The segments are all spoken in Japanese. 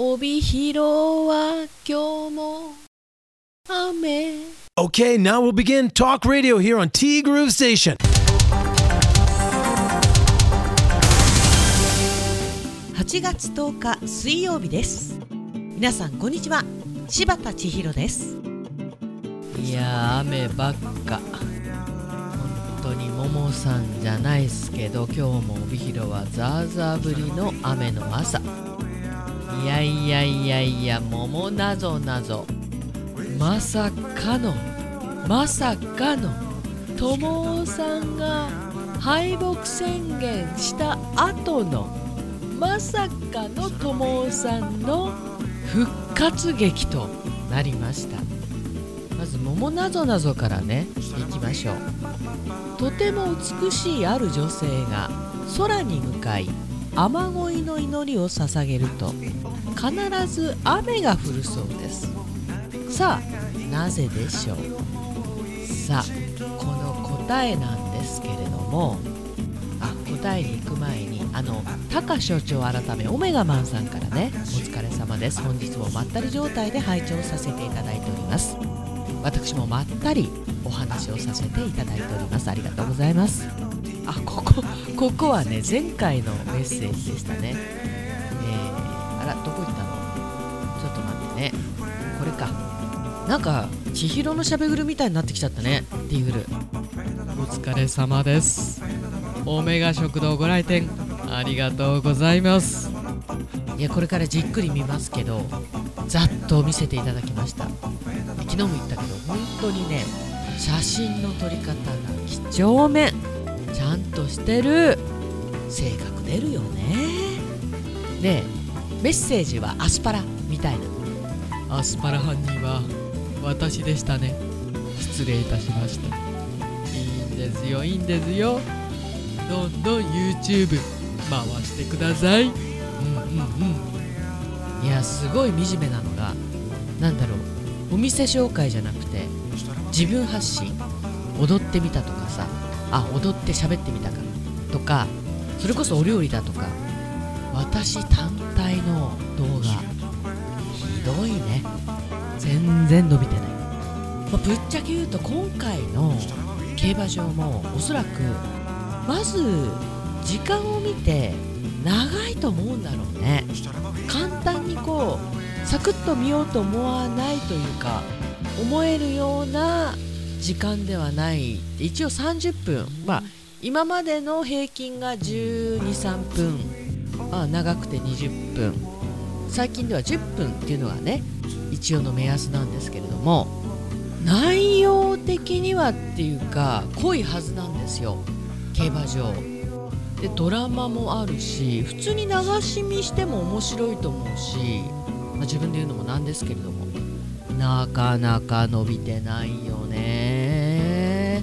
帯広は今日も雨。Okay, now we'll begin talk radio here on T Groove Station. 8月10日水曜日です。皆さんこんにちは。柴田千尋です。いやー雨ばっか。本当にももさんじゃないっすけど今日も帯広はザーザー降りの雨の朝いやいやいやいや桃なぞなぞ。まさかのまさかの友さんが敗北宣言した後のまさかの友さんの復活劇となりました。まず桃なぞなぞからねいきましょう。とても美しいある女性が空に向かい雨乞いの祈りを捧げると。必ず雨が降るそうです。さあなぜでしょう？さあこの答えなんですけれども。あ答えに行く前にあのタカ所長改めオメガマンさんからねお疲れ様です。本日もまったり状態で拝聴させていただいております。私もまったりお話をさせていただいております。ありがとうございます。あここここはね前回のメッセージでしたね、らどこ行ったの？ちょっと待ってね。これか。なんか千尋のしゃべぐるみたいになってきちゃったね。ティーグル。お疲れ様です。オメガ食堂ご来店。ありがとうございます。いやこれからじっくり見ますけどざっと見せていただきました。昨日も言ったけど本当にね写真の撮り方が几帳面。ちゃんとしてる。性格出るよね。でメッセージはアスパラみたいな。アスパラ犯人は私でしたね。失礼いたしました。いいんですよいいんですよ。どんどん YouTube 回してください。うんうんうん。いやすごい惨めなのがなんだろう。お店紹介じゃなくて自分発信踊ってみたとかさ。あ踊って喋ってみたか。とかそれこそお料理だとか私単体の動画。ひどいね。全然伸びてない、まあ、ぶっちゃけ言うと今回の競馬場もおそらくまず時間を見て長いと思うんだろうね。簡単にこうサクッと見ようと思わないというか思えるような時間ではない。一応30分。まあ今までの平均が1 2 3分、あ、長くて20分。最近では10分っていうのがね一応の目安なんですけれども内容的にはっていうか濃いはずなんですよ。競馬場。でドラマもあるし普通に流し見しても面白いと思うし、まあ、自分で言うのもなんですけれどもなかなか伸びてないよね。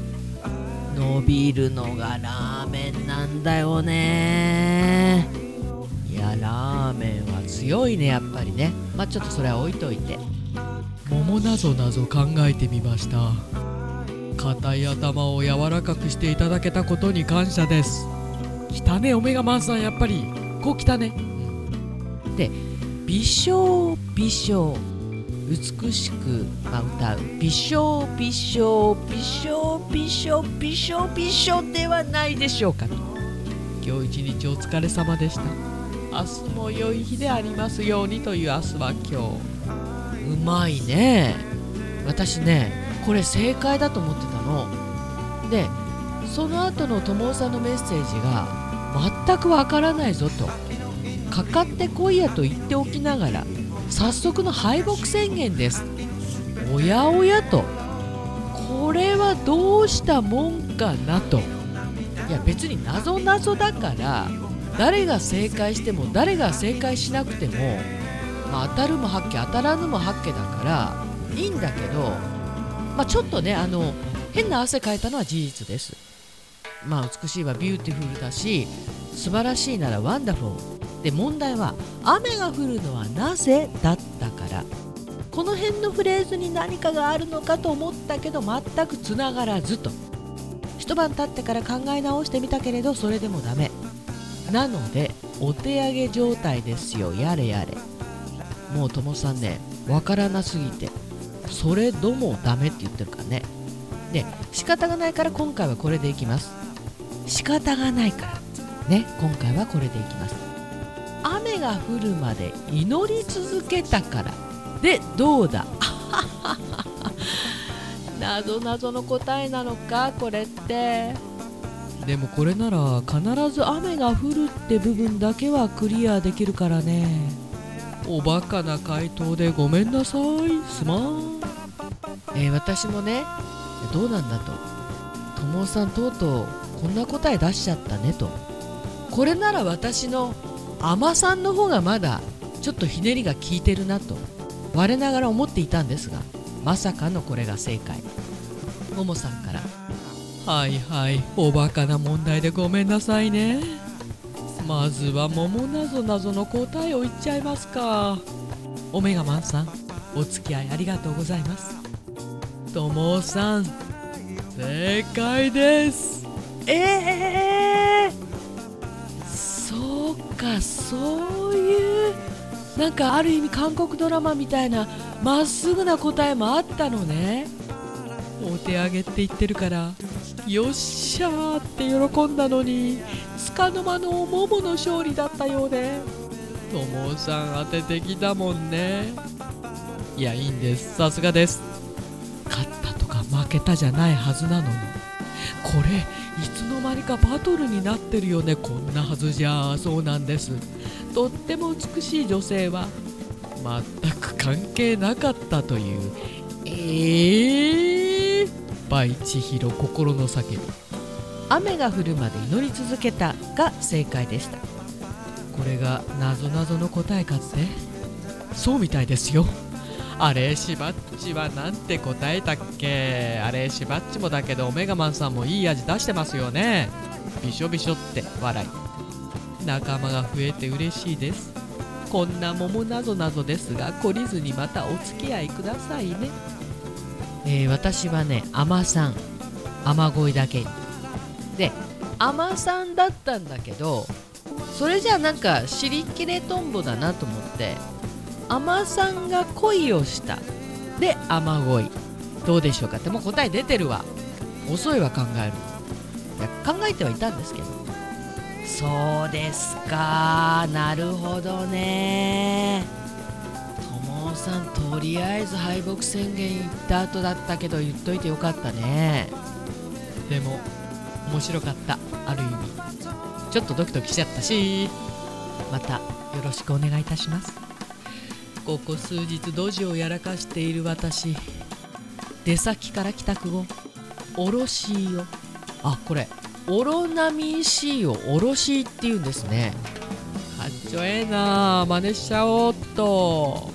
伸びるのがラーメンなんだよね。ラーメンは強いねやっぱりね。まあちょっとそれは置いといて。桃なぞなぞ考えてみました。硬い頭を柔らかくしていただけたことに感謝です。汚ねオメガマンさんやっぱりこう汚ね、で美少美少美しく、まあ、歌う。美少美少美少美少美少美少ではないでしょうか今日一日お疲れ様でした明日も良い日でありますようにという明日は今日。うまいね。私ねこれ正解だと思ってたの。でその後の友さんのメッセージが全くわからないぞと。かかってこいやと言っておきながら早速の敗北宣言です。おやおやと。これはどうしたもんかなと。いや別に謎謎だから誰が正解しても誰が正解しなくても、まあ、当たるも八卦当たらぬも八卦だからいいんだけど、まあ、ちょっとねあの変な汗かいたのは事実です。まあ美しいは beautiful だし素晴らしいなら wonderful。で問題は雨が降るのはなぜだったから。この辺のフレーズに何かがあるのかと思ったけど全くつながらずと。一晩経ってから考え直してみたけれどそれでもダメ。なのでお手上げ状態ですよ。やれやれ。もうともさんねわからなすぎてそれどもダメって言ってるからね。で仕方がないから今回はこれでいきます。仕方がないからね。今回はこれでいきます。雨が降るまで祈り続けたから。でどうだ？なぞなぞの答えなのかこれって。でもこれなら必ず雨が降るって部分だけはクリアできるからね。おバカな回答でごめんなさい。すまん。えー、私もねどうなんだと。友さんとうとうこんな答え出しちゃったねと。これなら私の甘さんの方がまだちょっとひねりが効いてるなと。我ながら思っていたんですがまさかのこれが正解。ももさんから「はいはい。おバカな問題でごめんなさいね」まずは桃なぞなぞの答えを言っちゃいますか。オメガマンさんお付き合いありがとうございます。ともさん正解です。ええー、そうかそういうなんかある意味韓国ドラマみたいなまっすぐな答えもあったのね。お手上げって言ってるから。よっしゃーって喜んだのに束の間の桃の勝利だったようでともさん当ててきたもんね。いやいいんです。さすがです。勝ったとか負けたじゃないはずなのに。これいつの間にかバトルになってるよね。こんなはずじゃそうなんです。とっても美しい女性は全く関係なかったという。えー、倍千尋心の叫び。雨が降るまで祈り続けたが正解でした。これがなぞなぞの答えかって？そうみたいですよ。あれしばっちはなんて答えたっけ？あれしばっちもだけどオメガマンさんもいい味出してますよね。びしょびしょって笑い。仲間が増えて嬉しいです。こんな桃なぞなぞですが懲りずにまたお付き合いくださいねえー、私はね甘さん。雨乞いだけ。にで甘さんだったんだけどそれじゃあなんか尻切れトンボだなと思って甘さんが恋をした。で雨乞いどうでしょうか？ってもう答え出てるわ。遅いわ考えるいや考えてはいたんですけど。そうですか。なるほどね。さんとりあえず敗北宣言言った後だったけど言っといてよかったね。でも面白かった。ある意味。ちょっとドキドキしちゃったし。またよろしくお願いいたします。ここ数日ドジをやらかしている私。出先から帰宅後。おろしいを。あこれ。オロナミン C をおろしいっていうんですね。かっちょええな真似しちゃおうっと。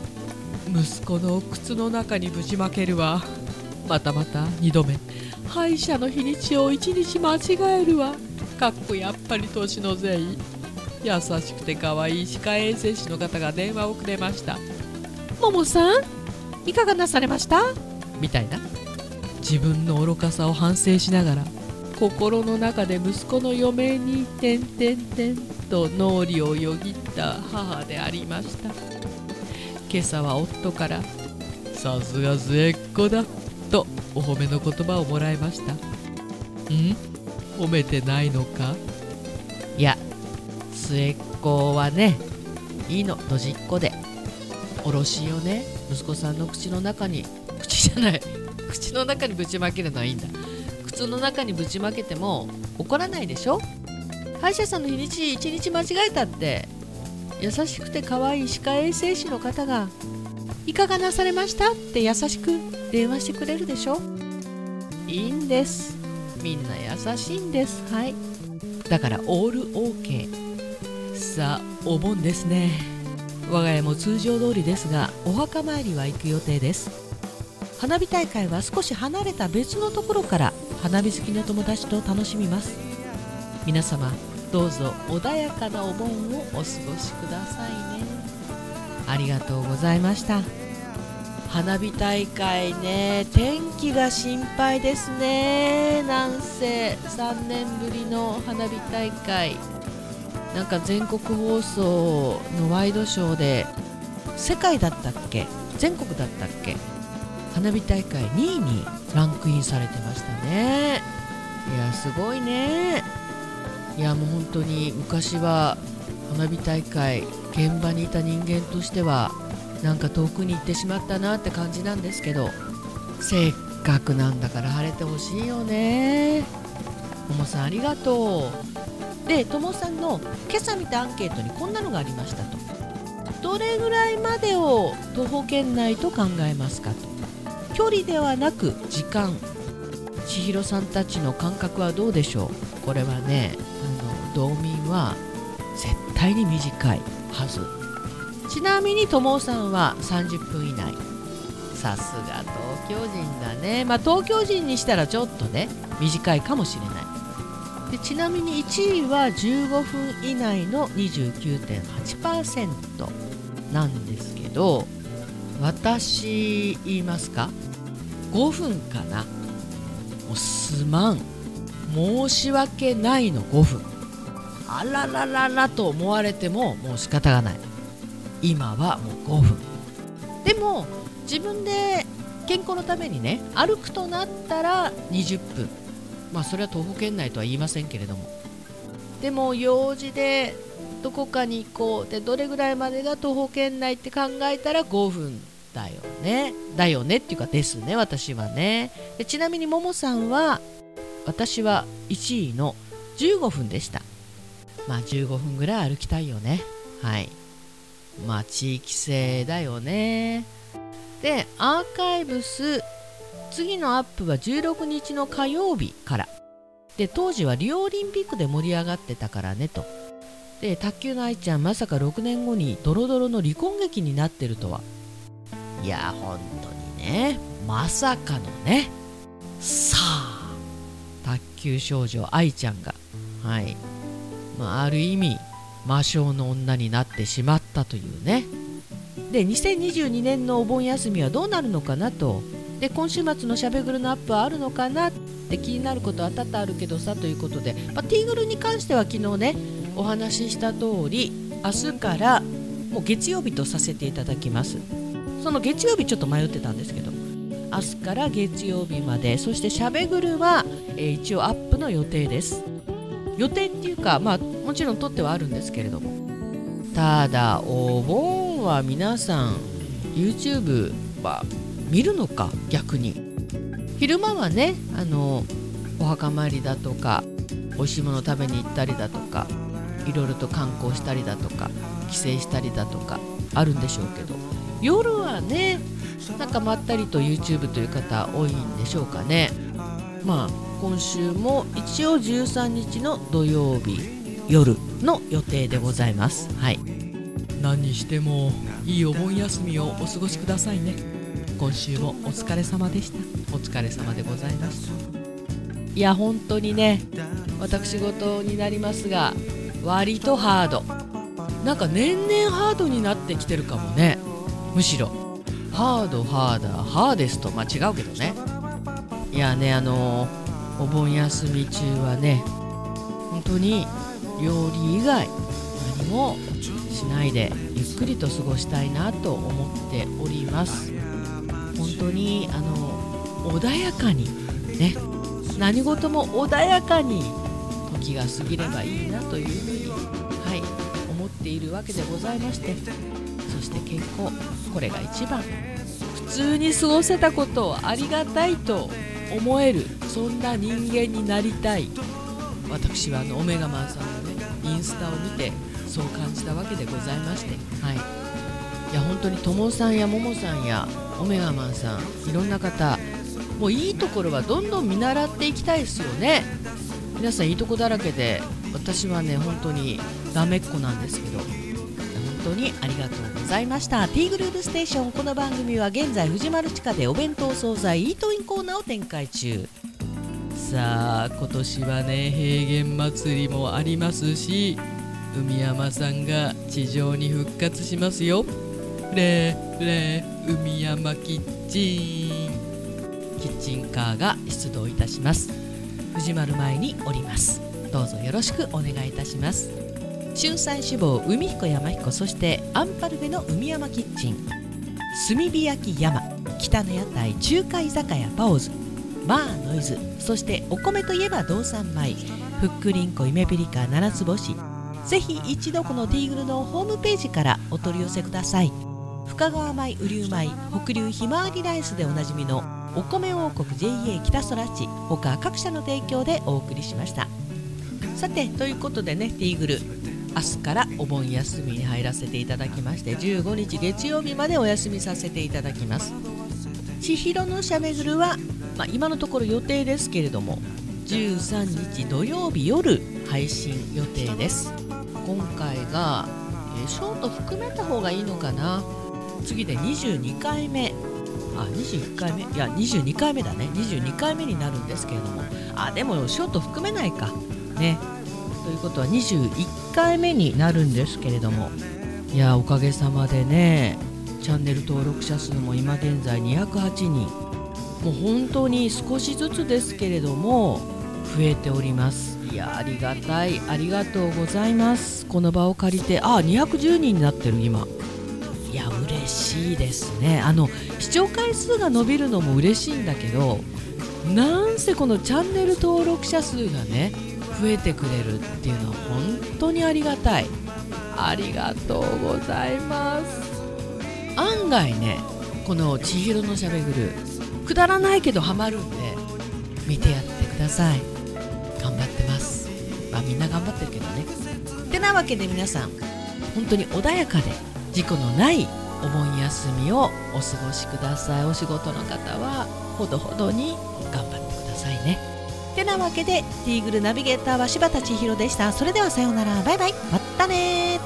息子の靴の中にぶちまけるわ。またまた2度目。歯医者の日にちを1日間違えるわ。かっこやっぱり年のせい。優しくて可愛い歯科衛生士の方が電話をくれました。ももさんいかがなされました？みたいな。自分の愚かさを反省しながら。心の中で息子の嫁に「てんてんてん」と脳裏をよぎった母でありました今朝は夫から「さすが末っ子だ」とお褒めの言葉をもらいました。ん？褒めてないのか？いや末っ子はねいいのドジっ子で。おろしをね息子さんの口の中に口じゃない口の中にぶちまけるのはいいんだ。靴の中にぶちまけても怒らないでしょ？歯医者さんの日にち1日間違えたって。優しくて可愛い歯科衛生士の方が「いかがなされました?」って優しく電話してくれるでしょ？いいんです。みんな優しいんです。はい。だからオール OK さあお盆ですね。我が家も通常通りですがお墓参りは行く予定です。花火大会は少し離れた別のところから花火好きの友達と楽しみます。皆様どうぞ穏やかなお盆をお過ごしくださいね。ありがとうございました。花火大会ね天気が心配ですね。なんせ3年ぶりの花火大会。なんか全国放送のワイドショーで世界だったっけ？全国だったっけ？花火大会2位にランクインされてましたね。いやすごいね。いやもう本当に昔は花火大会現場にいた人間としてはなんか遠くに行ってしまったなって感じなんですけどせっかくなんだから晴れてほしいよね。ともさんありがとう。でともさんの今朝見たアンケートにこんなのがありましたと。どれぐらいまでを徒歩圏内と考えますかと。距離ではなく時間。千尋さんたちの感覚はどうでしょう。これはね道民は絶対に短いはずちなみに友さんは30分以内さすが東京人だねまあ東京人にしたらちょっとね短いかもしれないでちなみに1位は15分以内の29.8%なんですけど私言いますか5分かなもうすまん申し訳ないの5分あららららと思われてももう仕方がない。今はもう5分でも自分で健康のためにね歩くとなったら20分。まあそれは徒歩圏内とは言いませんけれども。でも用事でどこかに行こう。でどれぐらいまでが徒歩圏内って考えたら5分だよね。だよねっていうかですね私はね。でちなみにももさんは私は1位の15分でした。まあ15分ぐらい歩きたいよね。はい。まあ地域性だよね。でアーカイブス次のアップは16日の火曜日から。で当時はリオオリンピックで盛り上がってたからねと。で卓球の愛ちゃんまさか6年後にドロドロの離婚劇になってるとは。いや本当にね。まさかのね。さあ卓球少女愛ちゃんが。はい。まあ、ある意味魔性の女になってしまったというね。で2022年のお盆休みはどうなるのかなと。で今週末のしゃべぐるのアップはあるのかなって気になることは多々あるけどさということで、まあ、ティーグルに関しては昨日ねお話しした通り明日からもう月曜日とさせていただきます。その月曜日ちょっと迷ってたんですけど。明日から月曜日まで。そしてしゃべぐるは、えー、一応アップの予定です。予定っていうかまあもちろん撮ってはあるんですけれども。ただお盆は皆さん YouTube は見るのか逆に。昼間はねあのお墓参りだとかおいしいもの食べに行ったりだとかいろいろと観光したりだとか帰省したりだとかあるんでしょうけど。夜はねなんかまったりと YouTube という方多いんでしょうかね。まあ今週も一応13日の土曜日夜の予定でございます。はい。何にしてもいいお盆休みをお過ごしくださいね。今週もお疲れ様でした。お疲れ様でございましたいや本当にね私事になりますが割とハード。なんか年々ハードになってきてるかもね。むしろ。ハードハーダーハーデスト。まあ違うけどね。いやねあのお盆休み中はね本当に料理以外何もしないでゆっくりと過ごしたいなと思っております。本当にあの穏やかにね何事も穏やかに時が過ぎればいいなというふうにはい思っているわけでございましてそして健康これが一番普通に過ごせたことをありがたいと思えるそんな人間になりたい。私はあのオメガマンさんのねインスタを見てそう感じたわけでございましてはい。いや本当にともさんやももさんやオメガマンさんいろんな方もういいところはどんどん見習っていきたいですよね。皆さんいいとこだらけで私はね本当にダメっ子なんですけど本当にありがとうございました。ティーグループステーションこの番組は現在藤丸地下でお弁当惣菜イートインコーナーを展開中。さあ今年はね平原祭りもありますし海山さんが地上に復活しますよ。レーレー海山キッチン。キッチンカーが出動いたします。藤丸前におります。どうぞよろしくお願いいたします。春菜志望海彦山彦そしてアンパルフェの海山キッチン。炭火焼き山北の屋台中華居酒屋パオズ。バーノイズ。そしてお米といえば道産米ふっくりんこイメピリカ七つ星ぜひ一度このティーグルのホームページからお取り寄せください。深川米雨竜米北流ひまわりライスでおなじみのお米王国 JA 北空地他各社の提供でお送りしました。さてということでねティーグル明日からお盆休みに入らせていただきまして15日月曜日までお休みさせていただきます。千尋のしゃべぐるは、まあ、今のところ予定ですけれども13日土曜日夜配信予定です。今回が、えショート含めた方がいいのかな。次で22回目。あ21回目？いや22回目だね。22回目になるんですけれども。あでもショート含めないか。ね。ということは21回目になるんですけれども。いやおかげさまでねチャンネル登録者数も今現在208人。もう本当に少しずつですけれども増えております。いやありがたい。ありがとうございます。この場を借りてあ210人になってる今。いや嬉しいですね。あの視聴回数が伸びるのも嬉しいんだけどなんせこのチャンネル登録者数がね増えてくれるっていうのは本当にありがたい。ありがとうございます。案外ねこの「千尋のしゃべぐる」くだらないけどハマるんで見てやってください。頑張ってます。まあみんな頑張ってるけどね。てなわけで皆さん本当に穏やかで事故のないお盆休みをお過ごしください。お仕事の方はほどほどに頑張ってくださいね。てなわけでティーグルナビゲーターは柴田千尋でした。それではさようなら。バイバイ。またね